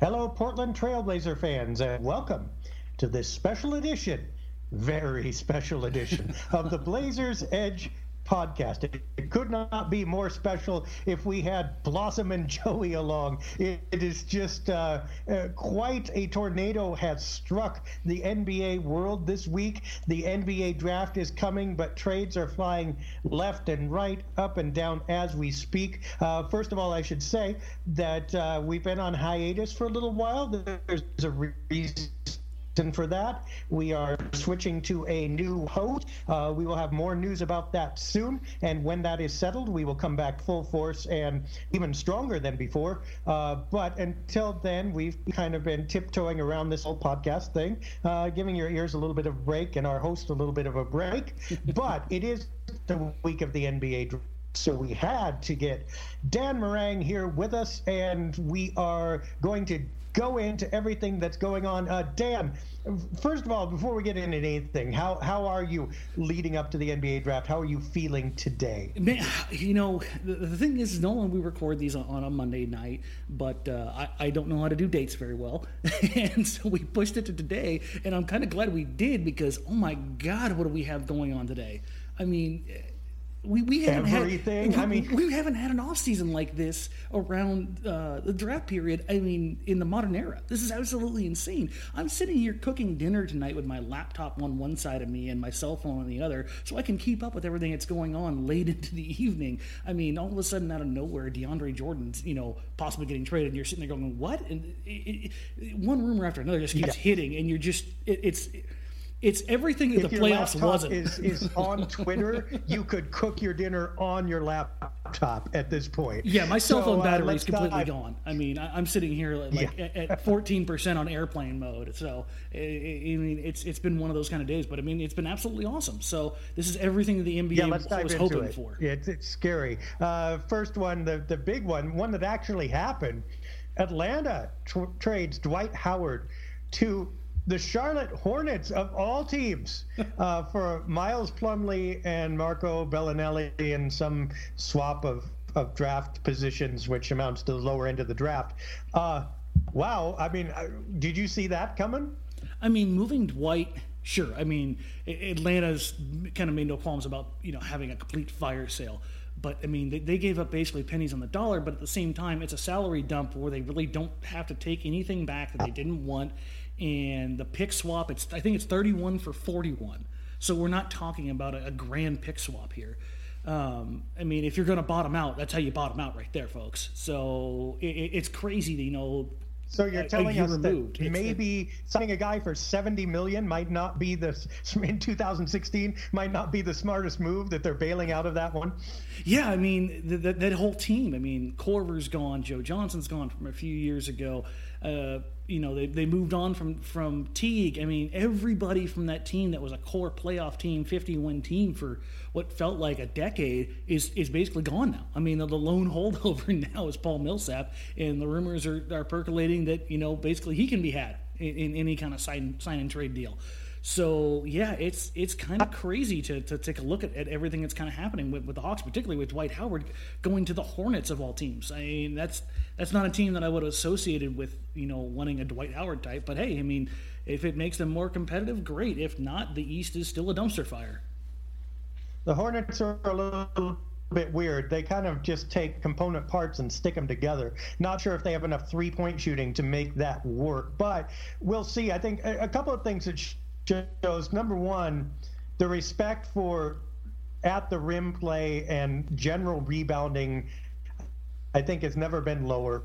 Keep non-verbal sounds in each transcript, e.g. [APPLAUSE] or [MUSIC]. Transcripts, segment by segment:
Hello, Portland Trailblazer fans, and welcome to this special edition, very [LAUGHS] special edition of the Blazers Edge podcast. It, it, could not be more special if we had Blossom and Joey along. it, it is just uh, uh, quite a tornado has struck the NBA world this week. The NBA draft is coming, but trades are flying left and right, up and down as we speak. Uh, first of all, I should say that uh, we've been on hiatus for a little while. There's a reason and for that, we are switching to a new host. Uh, we will have more news about that soon. And when that is settled, we will come back full force and even stronger than before. Uh, but until then, we've kind of been tiptoeing around this whole podcast thing, uh, giving your ears a little bit of break and our host a little bit of a break. [LAUGHS] but it is the week of the NBA draft. so we had to get Dan Marang here with us, and we are going to go into everything that's going on. Uh, Dan, first of all, before we get into anything, how how are you leading up to the NBA draft? How are you feeling today? Man, you know, the, the thing is, Nolan, we record these on, a Monday night, but uh, I, I don't know how to do dates very well, [LAUGHS] and so we pushed it to today, and I'm kind of glad we did because, oh my God, what do we have going on today? I mean, we, we haven't everything. Had, I mean, we haven't had an off season like this around uh, the draft period. I mean, in the modern era, this is absolutely insane. I'm sitting here cooking dinner tonight with my laptop on one side of me and my cell phone on the other, so I can keep up with everything that's going on late [LAUGHS] into the evening. I mean, all of a sudden, out of nowhere, DeAndre Jordan's you know possibly getting traded, and you're sitting there going, "What?" And it, it, one rumor after another just keeps yeah. hitting, and you're just it, it's it's everything that if the playoffs wasn't. Is, is [LAUGHS] on Twitter, you could cook your dinner on your laptop at this point. Yeah, my cell phone so, uh, battery uh, is completely gone. I mean, I, am sitting here like yeah. at 14% on airplane mode. So, I, I mean, it's it's been one of those kind of days, but I mean, it's been absolutely awesome. So, this is everything that the NBA yeah, was hoping it. for. Yeah, it's, it's scary. Uh, first one, the, the big one, one that actually happened. Atlanta trades Dwight Howard to the Charlotte Hornets of all teams uh, [LAUGHS] for Miles Plumlee and Marco Belinelli in some swap of, of draft positions, which amounts to the lower end of the draft. Uh, wow. I mean, uh, did you see that coming? I mean, moving Dwight. Sure. I mean, Atlanta's kind of made no qualms about you know having a complete fire sale but I mean, they, they, gave up basically pennies on the dollar, but at the same time, it's a salary dump where they really don't have to take anything back that they didn't want and the pick swap it's I think it's 31 for 41. So we're not talking about a, a grand pick swap here. Um, I mean, if you're going to bottom out, that's how you bottom out right there, folks. So it, it's crazy, you know. So you're telling us removed. that maybe signing a guy for 70 million might not be the [LAUGHS] in 2016 might not be the smartest move that they're bailing out of that one. Yeah, I mean the, the, that whole team. I mean, Korver's gone, Joe Johnson's gone from a few years ago. Uh, you know, they, they moved on from from Teague. I mean, everybody from that team that was a core playoff team, 51 team for what felt like a decade is is basically gone now. I mean, the, the lone [LAUGHS] holdover now is Paul Millsap, and the rumors are, are percolating that you know basically he can be had in, in any kind of sign sign and trade deal. So yeah, it's it's kind of crazy to, to take a look at, at everything that's kind of happening with, with the Hawks, particularly with Dwight Howard going to the Hornets of all teams. I mean, that's that's not a team that I would have associated with you know wanting a Dwight Howard type. But hey, I mean, if it makes them more competitive, great. If not, the East is still a dumpster fire. The Hornets are a little bit weird. They kind of just take component parts and stick them together. Not sure if they have enough three point shooting to make that work, but we'll see. I think a, a couple of things that shows number one, the respect for at the rim play and general rebounding, I think has never been lower.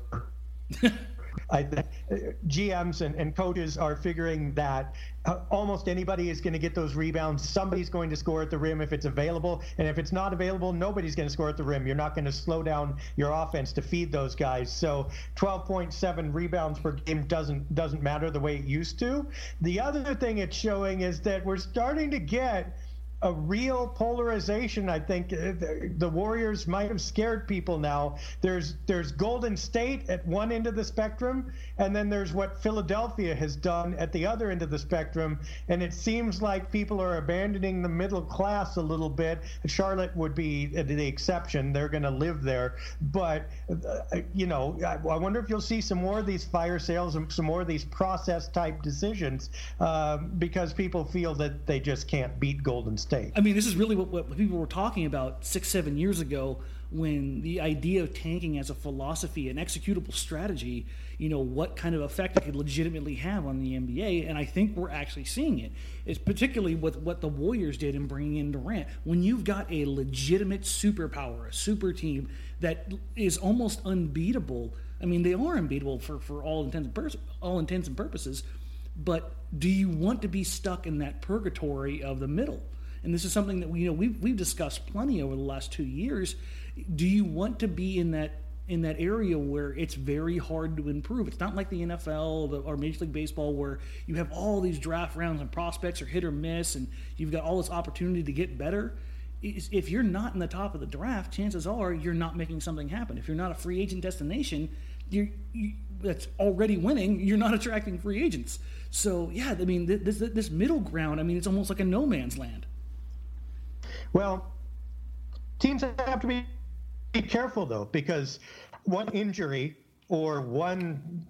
[LAUGHS] I think GMs and, and, coaches are figuring that uh, almost anybody is going to get those rebounds. Somebody's going to score at the rim if it's available, and if it's not available, nobody's going to score at the rim. You're not going to slow down your offense to feed those guys. So 12.7 rebounds per game doesn't doesn't matter the way it used to. The other thing it's showing is that we're starting to get a real polarization. I think uh, the Warriors might have scared people now. There's there's Golden State at one end of the spectrum, and then there's what Philadelphia has done at the other end of the spectrum. And it seems like people are abandoning the middle class a little bit. Charlotte would be the exception. They're going to live there, but uh, you know, I, I, wonder if you'll see some more of these fire sales and some more of these process type decisions uh, because people feel that they just can't beat Golden State. I mean, this is really what, what people were talking about six, seven years ago when the idea of tanking as a philosophy, an executable strategy, you know, what kind of effect it could legitimately have on the NBA. And I think we're actually seeing it. It's particularly with what the Warriors did in bringing in Durant. When you've got a legitimate superpower, a super team that is almost unbeatable. I mean, they are unbeatable for, for all intents and pers- all intents and purposes. But do you want to be stuck in that purgatory of the middle? And this is something that we you know we've, we've discussed plenty over the last two years. Do you want to be in that in that area where it's very hard to improve. It's not like the NFL or Major League Baseball where you have all these draft rounds and prospects are hit or miss, and you've got all this opportunity to get better. If you're not in the top of the draft, chances are you're not making something happen. If you're not a free agent destination, you're, you, that's already winning. You're not attracting free agents. So yeah, I mean this this middle ground. I mean it's almost like a no man's land. Well, teams have to be be careful though, because one injury or one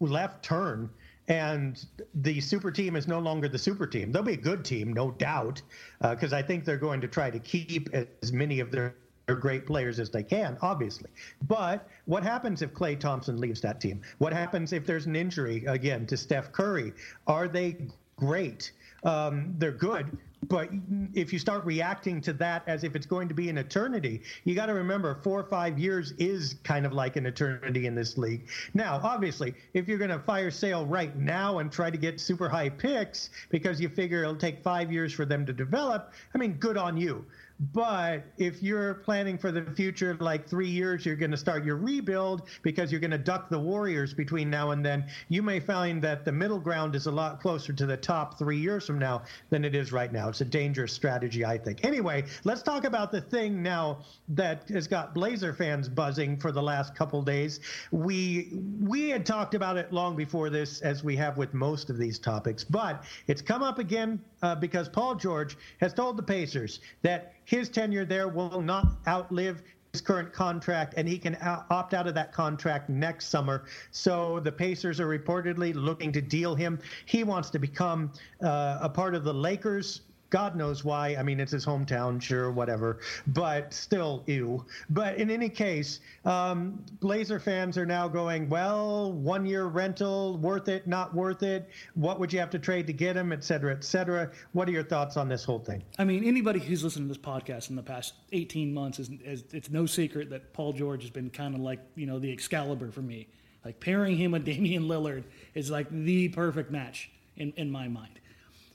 left turn and the super team is no longer the super team. They'll be a good team, no doubt, because uh, I think they're going to try to keep as many of their, their great players as they can, obviously. But what happens if Klay Thompson leaves that team? What happens if there's an injury again to Steph Curry? Are they great? Um, they're good, but if you start reacting to that as if it's going to be an eternity, you got to remember four or five years is kind of like an eternity in this league. Now, obviously, if you're going to fire sale right now and try to get super high picks because you figure it'll take five years for them to develop, I mean, good on you. But if you're planning for the future, like three years, you're going to start your rebuild because you're going to duck the Warriors between now and then. You may find that the middle ground is a lot closer to the top three years from now than it is right now. It's a dangerous strategy, I think. Anyway, let's talk about the thing now that has got Blazer fans buzzing for the last couple days. We we had talked about it long before this, as we have with most of these topics, but it's come up again uh, because Paul George has told the Pacers that his tenure there will not outlive his current contract, and he can opt out of that contract next summer. So the Pacers are reportedly looking to deal him. He wants to become uh, a part of the Lakers God knows why. I mean, it's his hometown, sure, whatever. But still, ew. But in any case, um, Blazer fans are now going, well, one year rental, worth it, not worth it? What would you have to trade to get him, et cetera, et cetera? What are your thoughts on this whole thing? I mean, anybody who's listened to this podcast in the past 18 months, is, is it's no secret that Paul George has been kind of like, you know, the Excalibur for me. Like pairing him with [LAUGHS] Damian Lillard is like the perfect match in, in my mind.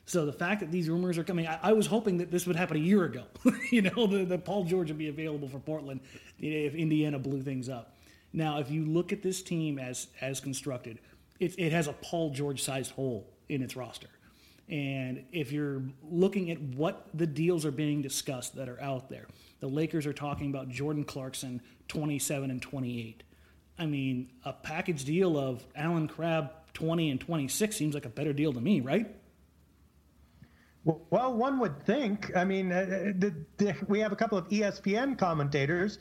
So the fact that these rumors are coming, I, I was hoping that this would happen a year ago. [LAUGHS] you know, that Paul George would be available for Portland if Indiana blew things up. Now, if you look at this team as as constructed, it, it has a Paul George sized hole in its roster. And if you're looking at what the deals are being discussed that are out there, the Lakers are talking about Jordan Clarkson 27 and 28. I mean, a package deal of Allen Crabbe 20 and 26 seems like a better deal to me, right? Well, one would think. I mean, uh, the, the, we have a couple of ESPN commentators,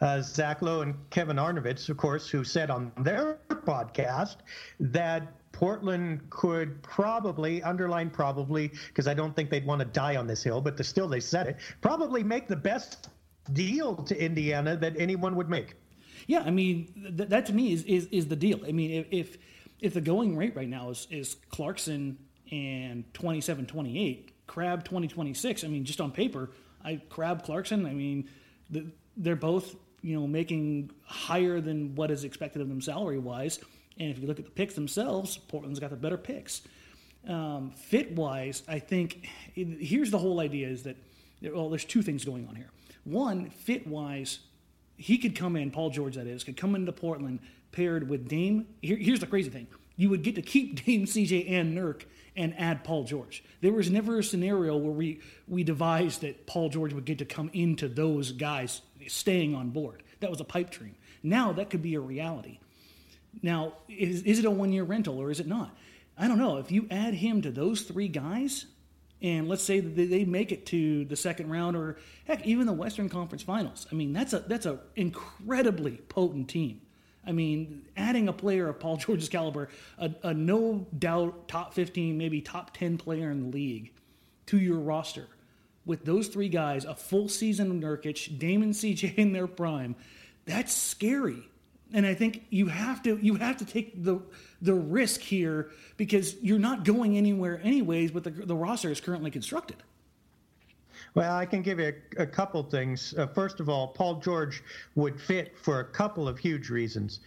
uh, Zach Lowe and Kevin Arnovitz, of course, who said on their podcast that Portland could probably, underline probably, because I don't think they'd want to die on this hill, but still they said it, probably make the best deal to Indiana that anyone would make. Yeah, I mean, th- that to me is, is, is the deal. I mean, if, if, if the going rate right now is, is Clarkson and 27 28 crabbe 2026 i mean just on paper i crabbe clarkson i mean the, they're both you know making higher than what is expected of them salary wise and if you look at the picks themselves portland's got the better picks. Um, fit wise i think it, here's the whole idea is that well there's two things going on here. One fit wise he could come in paul george that is could come into portland paired with dame. Here, here's the crazy thing you would get to keep [LAUGHS] Dame CJ and Nurk and add Paul George. There was never a scenario where we we devised that Paul George would get to come into those guys staying on board. That was a pipe dream. Now that could be a reality. Now, is, is it a one year rental or is it not? I don't know. If you add him to those three guys, and let's say that they make it to the second round or heck, even the Western Conference Finals, I mean that's a that's an incredibly potent team. I mean, adding a player of Paul [LAUGHS] George's caliber, a, a no doubt top 15, maybe top 10 player in the league to your roster with those three guys, a full season of Nurkic, Damon CJ [LAUGHS] in their prime, that's scary. And I think you have to you have to take the the risk here because you're not going anywhere anyways. But the, the roster is currently constructed. Well, I can give you a, a couple things. Uh, first of all, Paul George would fit for a couple of huge reasons.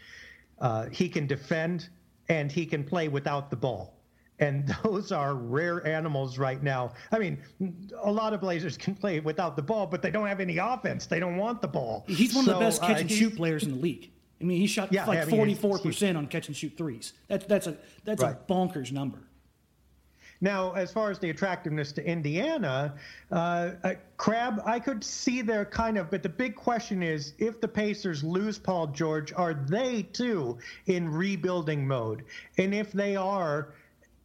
Uh, he can defend and he can play without the ball. And [LAUGHS] those are rare animals right now. I mean, a lot of Blazers can play without the ball, but they don't have any offense. They don't want the ball. He's one so, of the best catch uh, and shoot players in the league. I mean, he shot yeah, like forty four percent on catch and shoot threes. That's that's a that's right. a bonkers number. Now, as far as the attractiveness to Indiana, uh, uh, Crabbe, I could see there kind of, but the big question is if the Pacers lose Paul George, are they too in rebuilding mode? And if they are,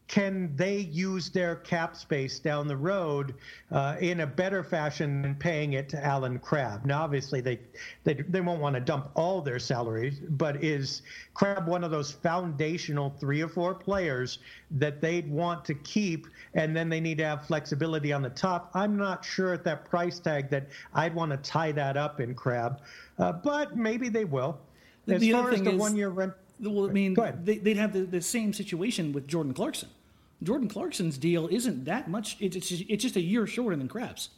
can they use their cap space down the road uh, in a better fashion than paying it to Allen Crabbe? Now, obviously, they they, they won't want to dump all their salaries, but is Crabbe one of those foundational three or four players that they'd want to keep, and then they need to have flexibility on the top? I'm not sure at that price tag that I'd want to tie that up in Crabbe, uh, but maybe they will. As the far as the is, one year rent. Well, I mean, they, would have the, the same situation with Jordan Clarkson. Jordan Clarkson's deal isn't that much. It's, it's, it's just a year shorter than Crabbe's,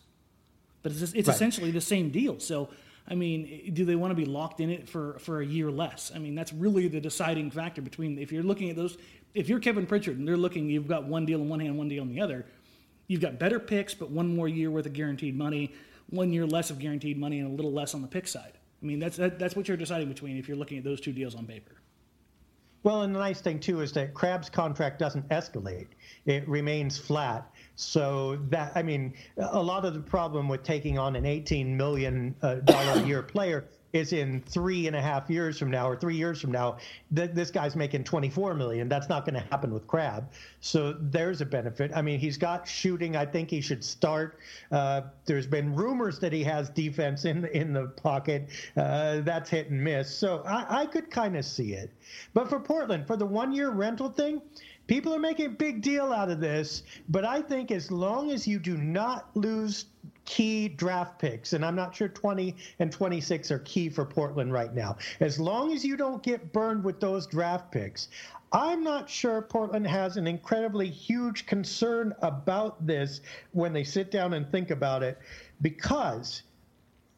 but it's, it's right. essentially the same deal. So, I mean, do they want to be locked in it for, for a year less? I mean, that's really the deciding factor between if you're looking at those. If you're Kevin Pritchard and they're looking, you've got one deal in one hand, one deal in the other. You've got better picks, but one more year worth of guaranteed money, one year less of guaranteed money, and a little less on the pick side. I mean, that's that, that's what you're deciding between if you're looking at those two deals on paper. Well, and the nice thing too is that Crabbe's contract doesn't escalate; it remains flat. So that I mean, a lot of the problem with taking on an eighteen million uh, dollar a year player is in three and a half years from now or three years from now, th- this guy's making 24 million. That's not going to happen with Crabbe So there's a benefit. I mean, he's got shooting. I think he should start. Uh, there's been rumors that he has defense in in the pocket. Uh, that's hit and miss. So I, I could kind of see it. But for Portland, for the one year rental thing, people are making a big deal out of this. But I think as long as you do not lose key draft picks, and I'm not sure 20 and 26 are key for Portland right now. As long as you don't get burned with those draft picks, I'm not sure Portland has an incredibly huge concern about this when they sit down and think about it, because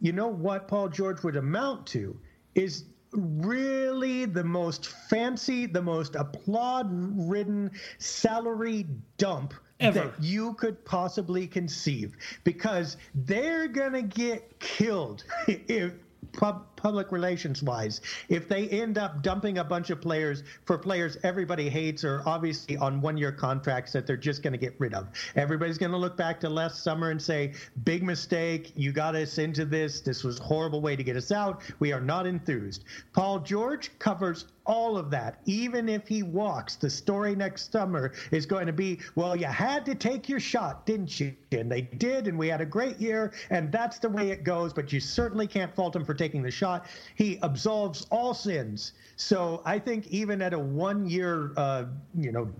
you know what Paul George would amount to is really the most fancy, the most applaud ridden salary dump Ever. that you could possibly conceive because they're going to get killed [LAUGHS] if pub, public relations wise if they end up dumping a bunch of players for players everybody hates or obviously on one year contracts that they're just going to get rid of everybody's going to look back to last summer and say big mistake you got us into this this was a horrible way to get us out we are not enthused paul george covers all of that, even if he walks. The story next summer is going to be, well, you had to take your shot, didn't you? And they did, and we had a great year, and that's the way it goes. But you certainly can't fault him for taking the shot. He absolves all sins. So I think even at a one-year, uh, you know,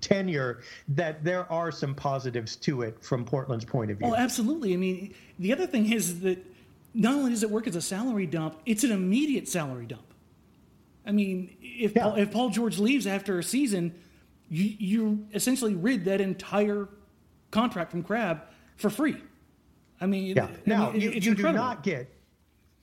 tenure that there are some positives to it from Portland's point of view. Oh, absolutely. I mean, the other thing is that not only does it work as a salary dump, it's an immediate salary dump. I mean, if yeah. Paul, if Paul George leaves after a season, you you essentially rid that entire contract from Crabbe for free. I mean, yeah. Now mean, you, you do not get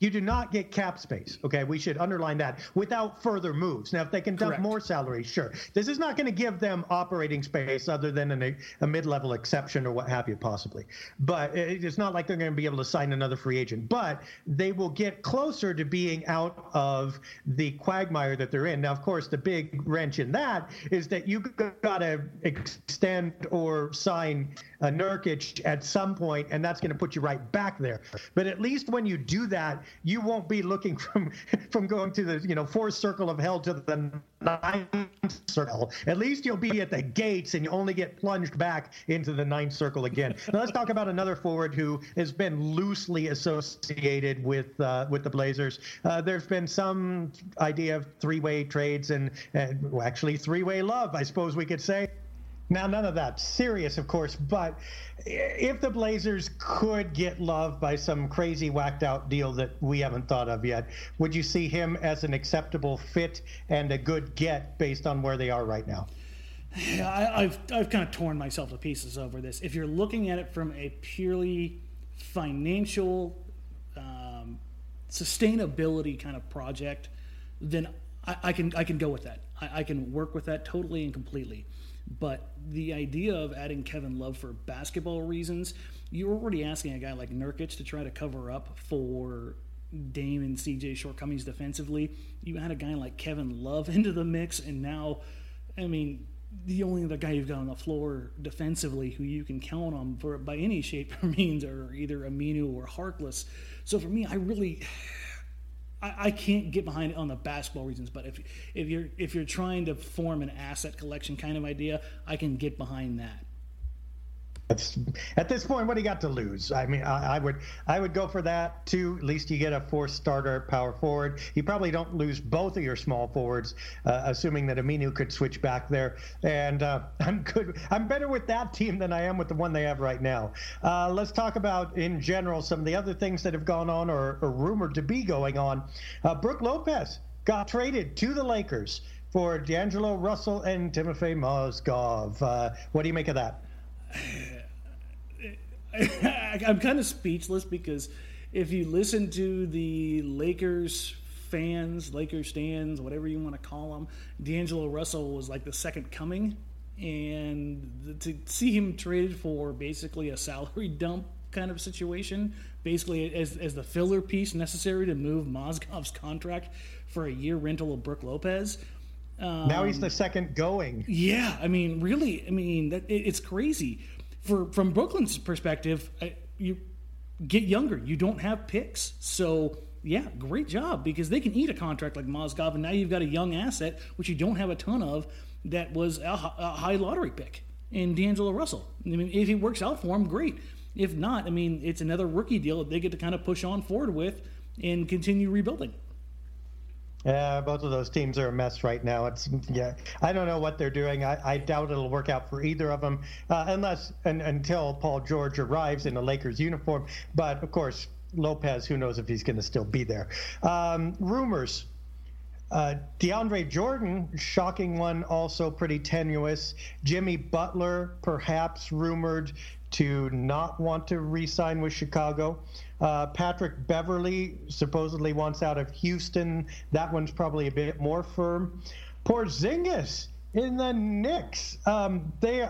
You do not get cap space. Okay, we should underline that without further moves. Now, if they can dump Correct. more salary, sure. This is not going to give them operating space other than an, a mid-level exception or what have you, possibly. But it's not like they're going to be able to sign another free agent. But they will get closer to being out of the quagmire that they're in. Now, of course, the big wrench in that is that you got to extend or sign a Nurkic at some point, and that's going to put you right back there. But at least when you do that, you won't be looking [LAUGHS] from from going to the you know fourth circle of hell to the ninth circle. At least you'll be at the gates, and you only get plunged back into the ninth circle again. Now let's talk about another forward who has been loosely associated with uh, with the Blazers. Uh, there's been some idea of three-way trades and, and well, actually three-way love, I suppose we could say. Now, none of that serious, of course, but if the Blazers could get Love by some crazy whacked out deal that we haven't thought of yet, would you see him as an acceptable fit and a good get based on where they are right now? Yeah, [SIGHS] I, I've I've kind of torn myself to pieces over this. If you're looking at it from a purely financial um, sustainability kind of project, then I, I, can I can go with that. I, I can work with that totally and completely. But the idea of adding Kevin Love for basketball reasons, you're already asking a guy like Nurkic to try to cover up for Dame and CJ shortcomings defensively. You add a guy like Kevin Love [LAUGHS] into the mix, and now, I mean, the only other guy you've got on the floor defensively who you can count on for by any shape or [LAUGHS] means are either Aminu or Harkless. So for me, I really. I, I can't get behind it on the basketball reasons, but if if you're if you're trying to form an asset collection kind of idea, I can get behind that. That's, at this point, what do you got to lose? I mean, I, I, would I would go for that too. At least you get a four starter power forward. You probably don't lose both of your small forwards, uh, assuming that Aminu could switch back there. And uh, [LAUGHS] I'm good. I'm better with that team than I am with the one they have right now. Uh, let's talk about in general some of the other things that have gone on or, or rumored to be going on. Uh, Brook Lopez got traded to the Lakers for D'Angelo Russell and Timofey Mozgov. Uh, what do you make of that? [LAUGHS] I'm kind of speechless because if you listen to the Lakers fans, Lakers stands, whatever you want to call them, D'Angelo Russell was like the second coming. And to see him traded for basically a salary [LAUGHS] dump kind of situation, basically as, as the filler piece necessary to move Mozgov's [LAUGHS] contract for a year rental of Brook Lopez. Um, now he's the second going. Yeah, I mean, really, I mean, that, it, it's crazy for from Brooklyn's perspective, you get younger. You don't have picks, so yeah, great job because they can eat a contract like Mozgov, and now you've got a young asset which you don't have a ton of that was a, a high lottery pick in D'Angelo Russell. I mean, if he works out for him, great. If not, I mean, it's another rookie deal that they get to kind of push on forward with and continue rebuilding. Yeah, both of those teams are a mess right now. It's yeah, I don't know what they're doing. I, I doubt it'll work out for either of them, uh, unless and, until Paul George arrives in a Lakers uniform. But of course, Lopez, who knows if he's going to still be there? Um, rumors. Uh, DeAndre Jordan, shocking one, also pretty tenuous. Jimmy Butler, perhaps rumored to not want to re-sign with Chicago. Uh, Patrick Beverley supposedly wants out of Houston. That one's probably a bit more firm. Porzingis in the Knicks. Um, they,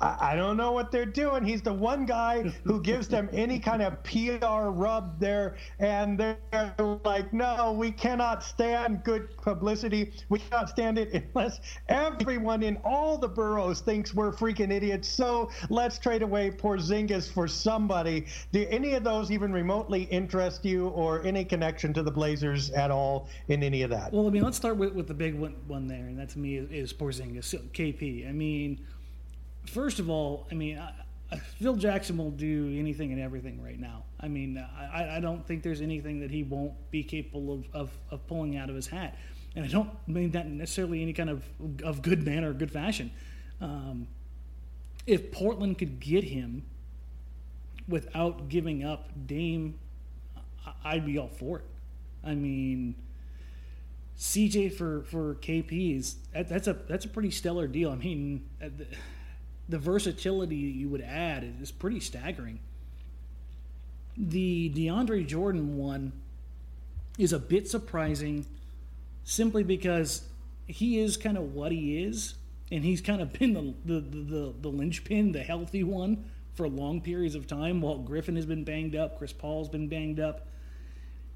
I, don't know what they're doing. He's the one guy who gives them any kind of PR rub there, and they're like, no, we cannot stand good publicity. We cannot stand it unless everyone in all the boroughs thinks we're freaking idiots. So let's trade away Porzingis for somebody. Do any of those even remotely interest you, or any connection to the Blazers at all in any of that? Well, I mean, let's start with, with the big one, one there, and that to me is, is Porzingis, KP. I mean first of all, I mean, I, Phil Jackson will do anything and everything right now. I mean, I, I don't think there's anything that he won't be capable of, of, of, pulling out of his hat. And I don't mean that necessarily any kind of, of good manner or good fashion. Um, if Portland could get him without giving up Dame, I'd be all for it. I mean, CJ for for KP is that, that's a that's a pretty stellar deal. I mean, the versatility you would add is pretty staggering. the DeAndre Jordan one is a bit surprising simply because he is kind of what he is, and he's kind of [LAUGHS] been the, the, the, the linchpin, the healthy one for long periods of time while Griffin has been banged up, Chris Paul's been banged up.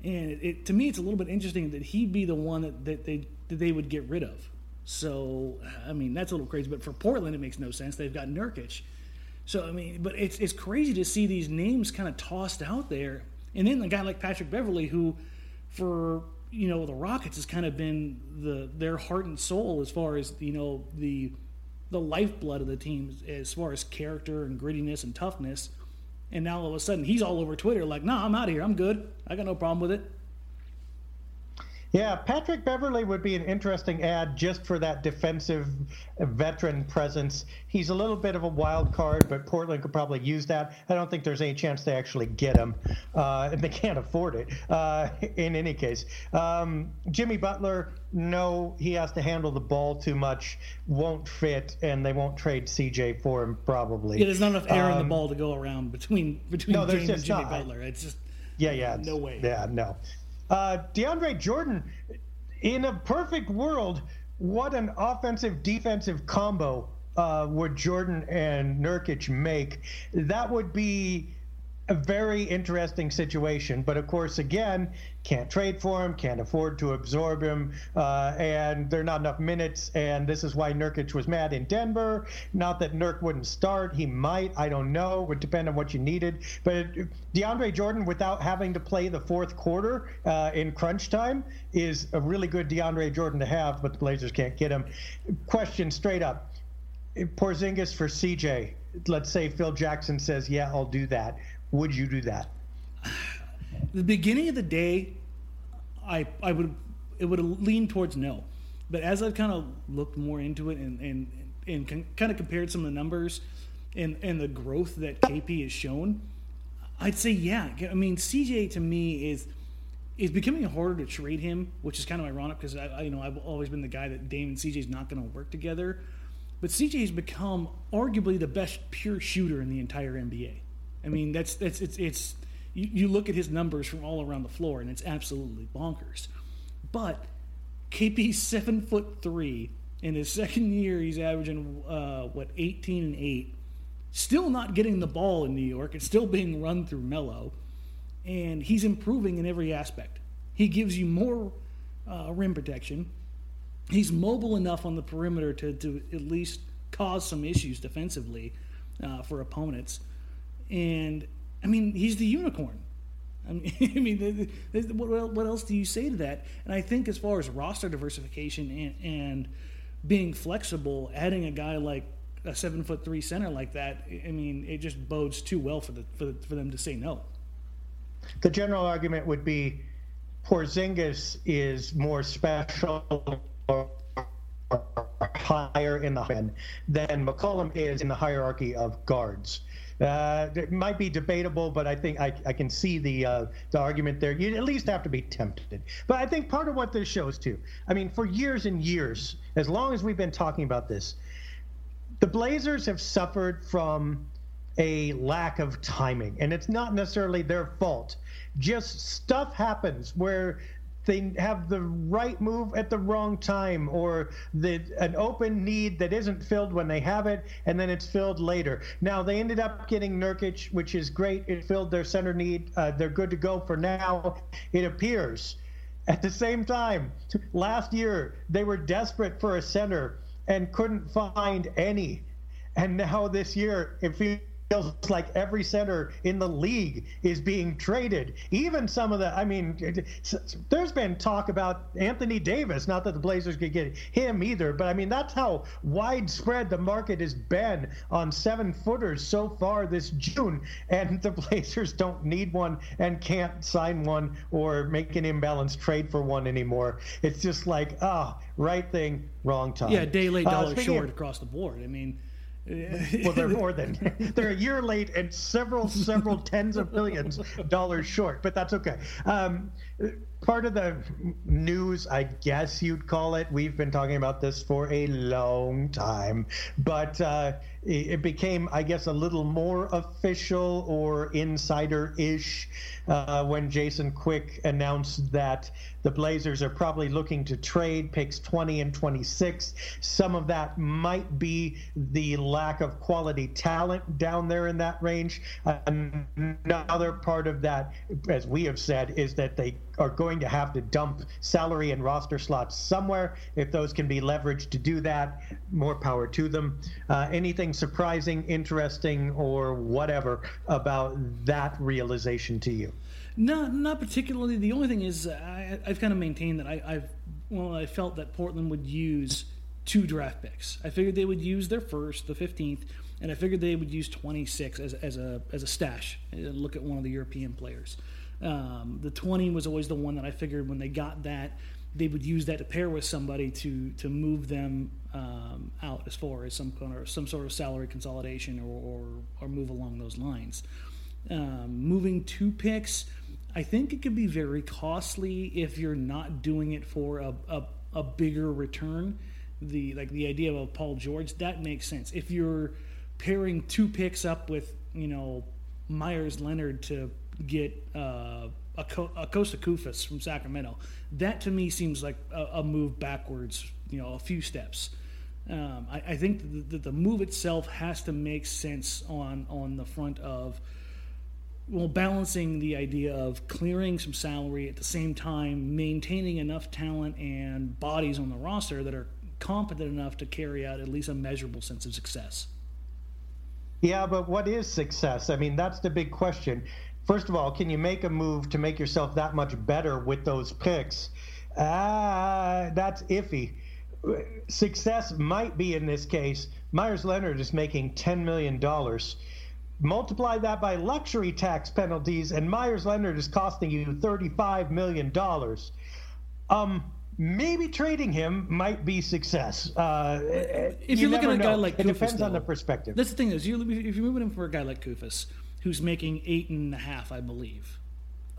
And it, it, to me, it's a little bit interesting that he'd be the one that, that, they, that they would get rid of. So, I mean, that's a little crazy. But for Portland, it makes no sense. They've got Nurkic. So, I mean, but it's, it's crazy to see these names kind of tossed out there. And then a guy like Patrick Beverley, who for you know the Rockets has kind of been the their heart and soul as far as you know the the lifeblood of the team as far as character and grittiness and toughness. And now all of a sudden he's all over Twitter like, "Nah, I'm out of here. I'm good. I got no problem with it." Yeah, Patrick Beverley would be an interesting add just for that defensive veteran presence. He's a little bit of a wild card, but Portland could probably use that. I don't think there's any chance they actually get him, uh, and they can't afford it uh, in any case. Um, Jimmy Butler, no, he has to handle the ball too much, won't fit, and they won't trade CJ for him probably. Yeah, there's not enough air um, in the ball to go around between between no, James and Jimmy not. Butler. It's just yeah, yeah, no way. Yeah, no. Uh, DeAndre Jordan, in a perfect world, what an offensive defensive combo uh, would Jordan and Nurkic make? That would be a very interesting situation. But of course, again, can't trade for him, can't afford to absorb him, uh, and there are not enough minutes. And this is why Nurkic was mad in Denver. Not that Nurk wouldn't start, he might. I don't know. Would depend on what you needed. But DeAndre Jordan, without having to play the fourth quarter uh, in crunch time, is a really good DeAndre Jordan to have. But the Blazers can't get him. Question straight up: Porzingis for CJ. Let's say Phil Jackson says, "Yeah, I'll do that." Would you do that? The beginning of the day, I I would it would leaned towards no, but as I've kind of looked more into it and and and kind of compared some of the numbers and and the growth that KP has shown, I'd say yeah. I mean, CJ to me is is becoming harder to trade him, which is kind of ironic because I, I, you know I've always been the guy that Dame and CJ is not going to work together, but CJ has become arguably the best pure shooter in the entire NBA. I mean, that's that's it's it's you, you look at his numbers from all around the floor, and it's absolutely bonkers. But KP's seven foot three. In his second year, he's averaging uh, what eighteen and eight. Still not getting the ball in New York. It's still being run through Melo, and he's improving in every aspect. He gives you more uh, rim protection. He's mobile enough on the perimeter to, to at least cause some issues defensively uh, for opponents. And I mean, he's the unicorn. I mean, [LAUGHS] I mean what, else do you say to that? And I think as far as roster diversification and, and being flexible, adding a guy like a seven foot three center like that, I mean, it just bodes too well for the, for, for them to say no. The general argument would be Porzingis is more special higher in the than McCollum is in the hierarchy of guards. Uh, it might be debatable, but I think I, I can see the uh, the argument there. You at least have to be tempted. But I think part of what this shows too. I mean, for years and years, as long as we've been talking about this, the Blazers have suffered from a lack of timing, and it's not necessarily their fault. Just stuff happens where they have the right move at the wrong time or the an open need that isn't filled when they have it and then it's filled later. Now they ended up getting Nurkic, which is great. It filled their center need. Uh, they're good to go for now. It appears. At the same time, last year they were desperate for a center and couldn't find any. And now this year it feels feels like every center in the league is being traded. Even some of the, I mean, there's been talk about Anthony Davis. Not that the Blazers could get him either, but I mean, that's how widespread the market has been on seven footers so far this June. And the [LAUGHS] Blazers don't need one and can't sign one or make an imbalanced trade for one anymore. It's just like, ah, oh, right thing, wrong time. Yeah, day late, dollar uh, short of, across the board. I mean, well, they're [LAUGHS] more than they're a year late and several several tens of millions dollars short, but that's okay. Um, part of the news, I guess you'd call it. We've been talking about this for a long time, but uh, it became, I guess, a little more official or insider ish uh, when Jason Quick announced that the Blazers are probably looking to trade picks 20 and 26. Some of that might be the lack of quality talent down there in that range. Another part of that, as we have said, is that they are going to have to dump salary and roster slots somewhere. If those can be leveraged to do that, more power to them. Uh, anything surprising, interesting, or whatever about that realization to you? Not, not particularly. The only thing is, I, have kind of maintained that I, I've, well, I felt that Portland would use two draft picks. I figured they would use their first, the 15th, and I figured they would use 26 as, as a as a stash. And look at one of the European players. Um, the 20 was always the one that I figured when they got that, they would use that to pair with somebody to to move them um, out as far as some kind of some sort of salary consolidation or or, or move along those lines. Um, moving two picks I think it could be very costly if you're not doing it for a, a, a bigger return. The like the idea of Paul George that makes sense. If you're pairing two picks up with you know Meyers Leonard to get uh, a, a Kosta Koufos from Sacramento, that to me seems like a, a move backwards. You know, a few steps. Um, I, I, think the, the move itself has to make sense on on the front of well, balancing the idea of clearing some salary at the same time, maintaining enough talent and bodies on the roster that are competent enough to carry out at least a measurable sense of success. Yeah, but what is success? I mean, that's the big question. First of all, can you make a move to make yourself that much better with those picks? Ah, uh, that's iffy. Success might be in this case. Meyers Leonard is making $10 million multiply that by luxury tax penalties, and Meyers Leonard is costing you $35 million. Um, maybe trading him might be success. Uh, if you're looking at a guy like it Koufos, depends though, on the perspective. That's the thing is, you, if you're moving him for a guy like Koufos, who's making eight and a half, I believe.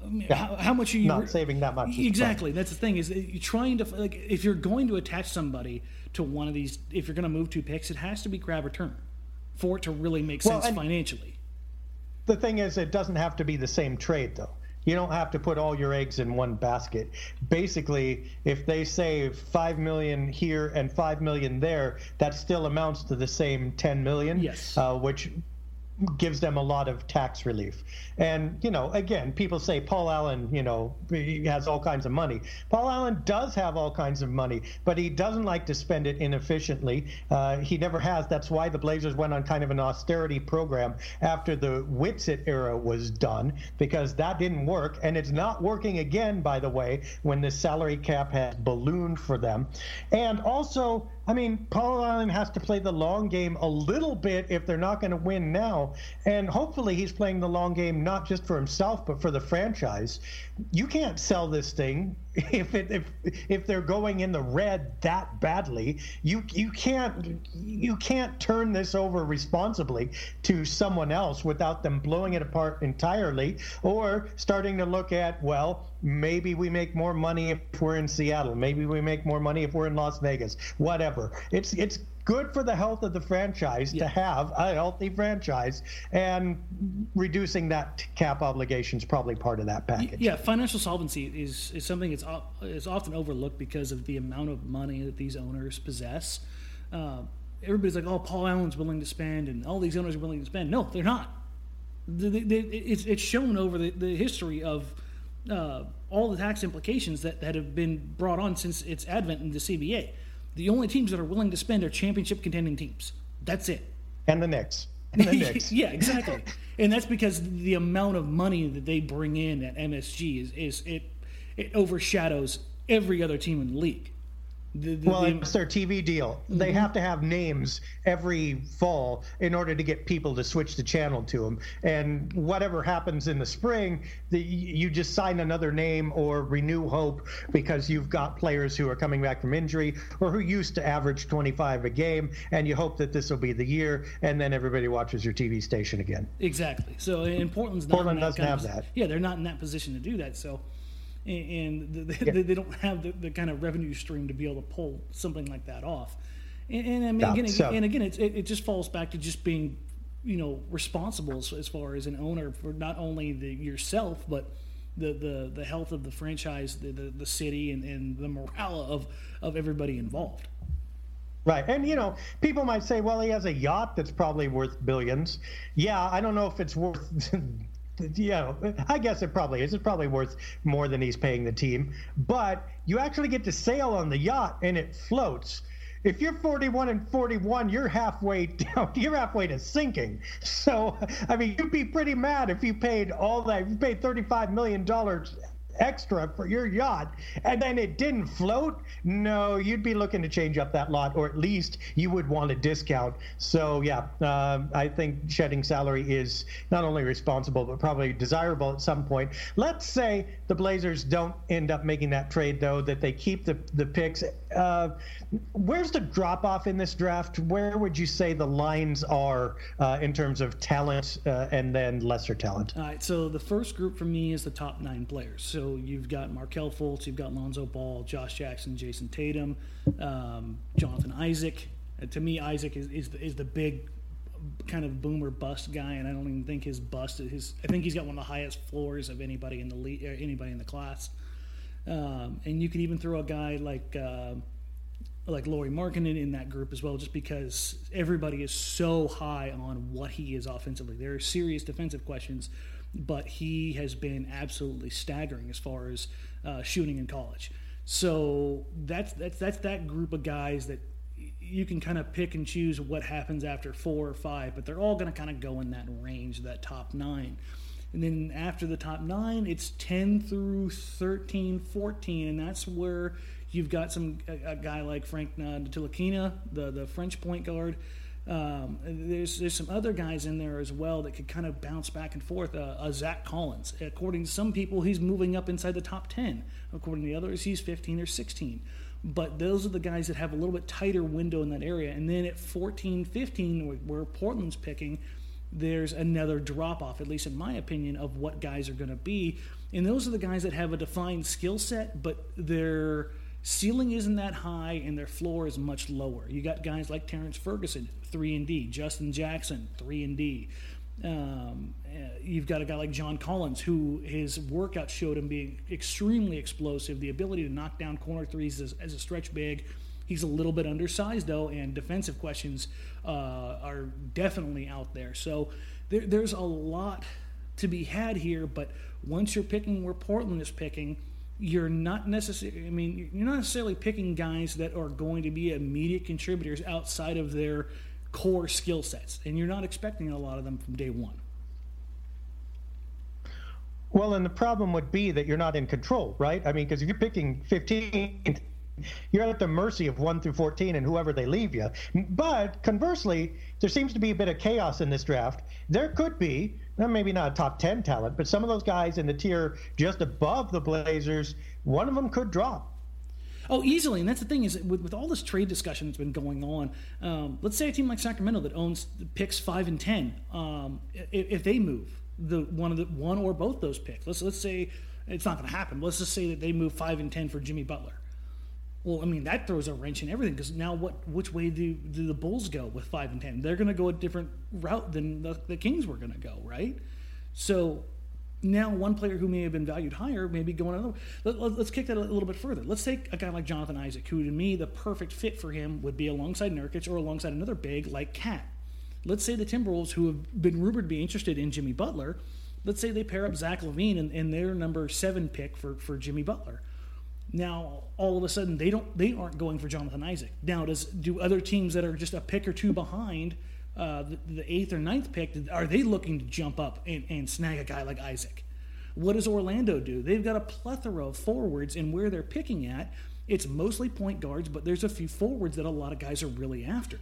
I mean, yeah. how, how, much are you not saving that much? Exactly. That's the thing is you're trying to like if you're going to attach somebody to one of these, if you're going to move two picks, it has to be grab return for it to really make sense well, financially the thing is, it doesn't have to be the same trade, though. You don't have to put all your eggs in one basket. Basically, if they save five million here and five million there, that still amounts to the same ten million. Yes. Uh, which gives them a lot of tax relief. And, you know, again, people say Paul Allen, you know, he has all kinds of money. Paul Allen does have all kinds of money, but he doesn't like to spend it inefficiently. Uh, he never has. That's why the Blazers went on kind of an austerity program after the Whitsitt era was done, because that didn't work. And it's not working again, by the way, when the salary cap has ballooned for them. And also, I mean, Paul Allen has to play the long game a little bit if they're not going to win now. And hopefully he's playing the long game not just for himself, but for the franchise. You can't sell this thing [LAUGHS] if it, if if they're going in the red that badly. You you can't you can't turn this over responsibly to someone else without them blowing it apart entirely or starting to look at well maybe we make more money if we're in Seattle. Maybe we make more money if we're in Las Vegas. Whatever. It's it's good for the health of the franchise yeah. to have a healthy franchise, and reducing that cap obligation is probably part of that package. Yeah, financial solvency is is something that's is often overlooked because of the amount of money that these owners possess. Uh, everybody's like, "Oh, Paul Allen's willing to spend, and all these owners are willing to spend." No, they're not. it's, it's shown over the, the history of uh, all the tax implications that, that have been brought on since its advent in the CBA. The only teams that are willing to spend are championship contending teams. That's it. And the Knicks. And the [LAUGHS] Knicks. yeah, exactly. and that's because the amount of money that they bring in at MSG is, is it it overshadows every other team in the league. The, the, well, the, it's their TV deal. Mm-hmm. They have to have names every fall in order to get people to switch the channel to them. And whatever happens in the spring, the, you just sign another name or renew hope because you've got players who are coming back from injury or who used to average 25 a game, and you hope that this will be the year, and then everybody watches your TV station again. Exactly. So in Portland's not Portland doesn't have of, that. Yeah, they're not in that position to do that. So and, and the, yeah. they, don't have the, the, kind of revenue stream to be able to pull something like that off. And, and I mean, again, so. and again, it, it just falls back to just being, you know, responsible as, as far as an owner for not only the yourself but the, the, the health of the franchise, the, the, the city, and, and the morale of, of everybody involved. Right. And, you know, people might say, well, he has a yacht that's probably worth billions. Yeah, I don't know if it's worth. [LAUGHS] [LAUGHS] yeah, I guess it probably is. It's probably worth more than he's paying the team. But you actually get to sail on the yacht and it floats if you're 41 and 41, you're halfway [LAUGHS] down. You're halfway to sinking. So, I mean, you'd be pretty mad if you paid all that. You paid 35 million dollars extra for your yacht and then it didn't float, no, you'd be looking to change up that lot, or at least you would want a discount. So, yeah, um, I think shedding salary is not only responsible, but probably desirable at some point. Let's say the Blazers don't end up making that trade, though, that they keep the, the picks. Uh, where's the drop off in this draft? Where would you say the lines are uh, in terms of talent uh, and then lesser talent? All right, so the first group for me is the top nine players. So you've got Markelle Fultz, you've got Lonzo Ball, Josh Jackson, Jayson Tatum, um, Jonathan Isaac. To me, Isaac is, is the, is the big kind of boomer bust guy, and I don't even think his bust is his. I think he's got one of the highest floors of anybody in the league, uh, anybody in the class. Um, and you could even throw a guy like uh, like Lauri Markkanen in that group as well, just because everybody is so high on what he is offensively. There are serious defensive questions but he has been absolutely staggering as far as uh, shooting in college. So that's that's that's that group of guys that you can kind of pick and choose what happens after four or five, but they're all going to kind of go in that range, that top nine. And then after the top nine, it's 10 through 13, 14, and that's where you've got some a, a guy like Frank uh, Ntilikina, the the French point guard, um, there's there's some other guys in there as well that could kind of bounce back and forth. Uh, uh, Zach Collins, according to some people, he's moving up inside the top ten. According to others, he's 15 or 16. But those are the guys that have a little bit tighter window in that area. And then at 14, 15, where Portland's picking, there's another drop off, at least in my opinion, of what guys are going to be. And those are the guys that have a defined skill set, but they're ceiling isn't that high and their floor is much lower. You got guys like Terrence Ferguson, three and D, Justin Jackson, three and D. Um, uh, you've got a guy like John Collins, who his workout showed him being extremely explosive, the ability to knock down corner threes as, as a stretch big. He's a little bit undersized though, and defensive questions uh, are definitely out there. So there, there's a lot to be had here. But once you're picking where Portland is picking you're not necessarily, I mean, you're not necessarily picking guys that are going to be immediate contributors outside of their core skill sets, and you're not expecting a lot of them from day one. Well, and the problem would be that you're not in control, right? I mean, because if you're picking 15, you're at the mercy of 1 through 14 and whoever they leave you. But conversely, there seems to be a bit of chaos in this draft. There could be maybe not a top 10 talent, but some of those guys in the tier just above the Blazers, one of them could drop. Oh, easily. And that's the thing is with, with all this trade discussion that's been going on, um, let's say a team like Sacramento that owns picks five and ten, um, if, if, they move the one of the one or both those picks, let's let's say it's not going to happen. Let's just say that they move five and ten for Jimmy Butler. Well, I mean that throws a wrench in everything because now what? Which way do, do the Bulls go with five and ten? They're going to go a different route than the, the Kings were going to go, right? So now one player who may have been valued higher may be going another. Let, us kick that a little bit further. Let's take a guy like Jonathan Isaac, who to me the perfect fit for him would be alongside Nurkic or alongside another big like KAT. Let's say the Timberwolves, who have been rumored to be interested in Jimmy Butler, let's say they pair up Zach LaVine and, and their number seven pick for, for Jimmy Butler. Now all of a sudden they don't they aren't going for Jonathan Isaac. Now does do other teams that are just a pick or two behind uh, the, the, eighth or ninth pick are they looking to jump up and, and snag a guy like Isaac? What does Orlando do? They've got a plethora of forwards, and where they're picking at, it's mostly point guards, but there's a few forwards that a lot of guys are really after.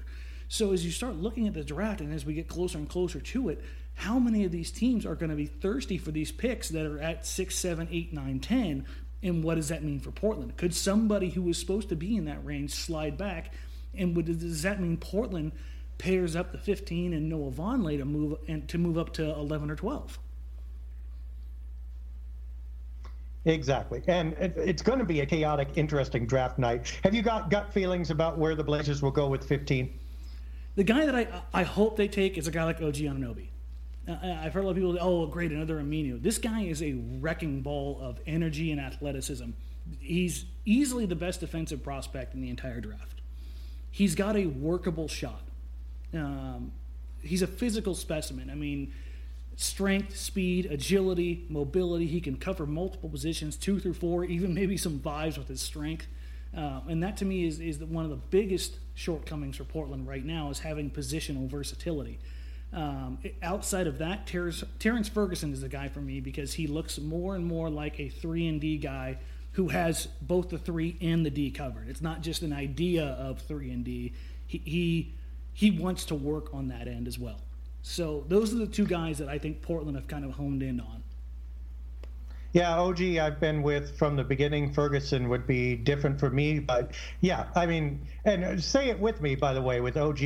So as you start looking at the draft, and as we get closer and closer to it, how many of these teams are going to be thirsty for these picks that are at six, seven, eight, nine, ten? And what does that mean for Portland? Could somebody who was supposed to be in that range slide back? And would, does that mean Portland pairs up the 15 and Noah Vonleh to move and to move up to 11 or 12? Exactly. And it's going to be a chaotic, interesting draft night. Have you got gut feelings about where the Blazers will go with 15? The guy that I, I hope they take is a guy like OG Anunoby. Uh, I've heard a lot of people say, oh, great, another Aminu. This guy is a wrecking ball of energy and athleticism. He's easily the best defensive prospect in the entire draft. He's got a workable shot. Um, he's a physical specimen. I mean, strength, speed, agility, mobility. He can cover multiple positions, two through four, even maybe some fives with his strength. Uh, and that to me is, is one of the biggest shortcomings for Portland right now is having positional versatility. Um, outside of that, Terrence, Terrence Ferguson is the guy for me because he looks more and more like a three and D guy who has both the three and the D covered. It's not just an idea of three and D. He he, he wants to work on that end as well. So those are the two guys that I think Portland have kind of honed in on. Yeah, OG, I've been with from the beginning. Ferguson would be different for me, but yeah, I mean, and say it with me, by the way, with OG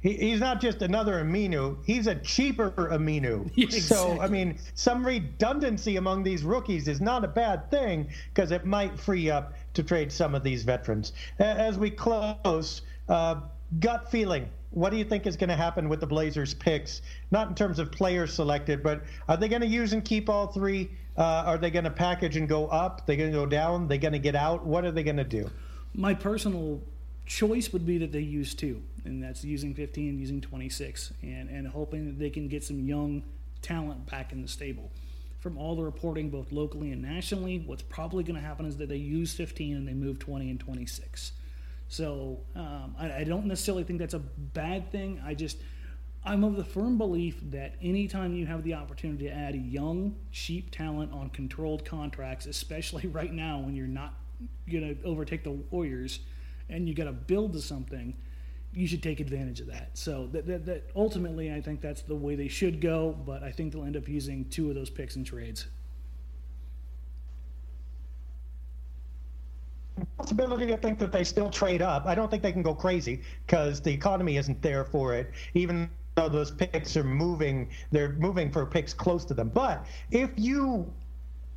he's not just another Aminu; he's a cheaper Aminu. [LAUGHS] Exactly. So, I mean, some redundancy among these rookies is not a bad thing because it might free up to trade some of these veterans. As we close, uh, gut feeling. What do you think is going to happen with the Blazers picks? Not in terms of players selected, but are they going to use and keep all three? Uh, are they going to package and go up? Are they going to go down? Are they going to get out? What are they going to do? My personal choice would be that they use two, and that's using 15 and using 26, and, and hoping that they can get some young talent back in the stable. From all the reporting, both locally and nationally, what's probably going to happen is that they use 15 and they move 20 and 26. So um, I, I don't necessarily think that's a bad thing. I just I'm of the firm belief that anytime you have the opportunity to add young, cheap talent on controlled contracts, especially [LAUGHS] right now when you're not going to overtake the Warriors and you got to build to something, you should take advantage of that. So that, that, that, ultimately, I think that's the way they should go. But I think they'll end up using two of those picks and trades. Possibility to think that they still trade up. I don't think they can go crazy because the economy isn't there for it. Even though those picks are moving, they're moving for picks close to them. But if you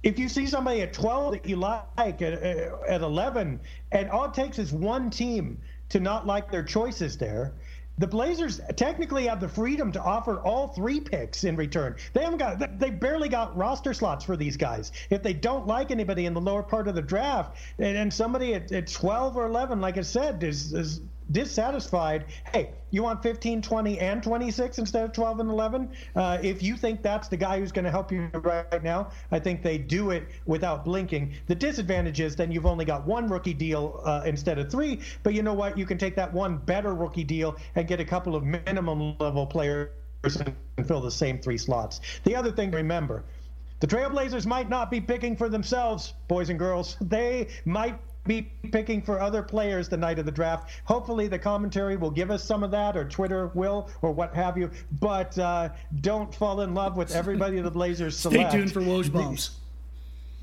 if you see somebody at 12 that you like at, at 11 and all it takes is one team to not like their choices there the blazers technically have the freedom to offer all three picks in return. They haven't got they barely got roster slots for these guys. If they don't like anybody in the lower part of the draft and, and somebody at, at 12 or 11 like i said is, is dissatisfied, hey, you want 15, 20, and 26 instead of 12 and 11? Uh, if you think that's the guy who's going to help you right now, I think they do it without blinking. The disadvantage is then you've only got one rookie deal uh, instead of three, but you know what? You can take that one better rookie deal and get a couple of minimum level players and fill the same three slots. The other thing to remember, the Trailblazers might not be picking for themselves, boys and girls. They might be picking for other players the night of the draft. Hopefully, the commentary will give us some of that, or Twitter will, or what have you. But uh, don't fall in love with everybody the Blazers select. Stay tuned for Woj bombs.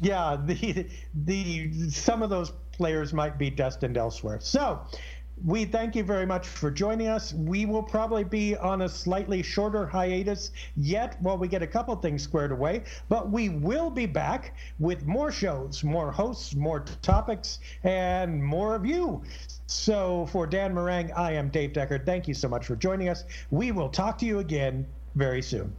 Yeah, the the some of those players might be destined elsewhere. So we thank you very much for joining us. We will probably be on a slightly shorter hiatus yet while we get a couple things squared away, but we will be back with more shows, more hosts, more topics, and more of you. So for Dan Marang, I am Dave Deckard. Thank you so much for joining us. We will talk to you again very soon.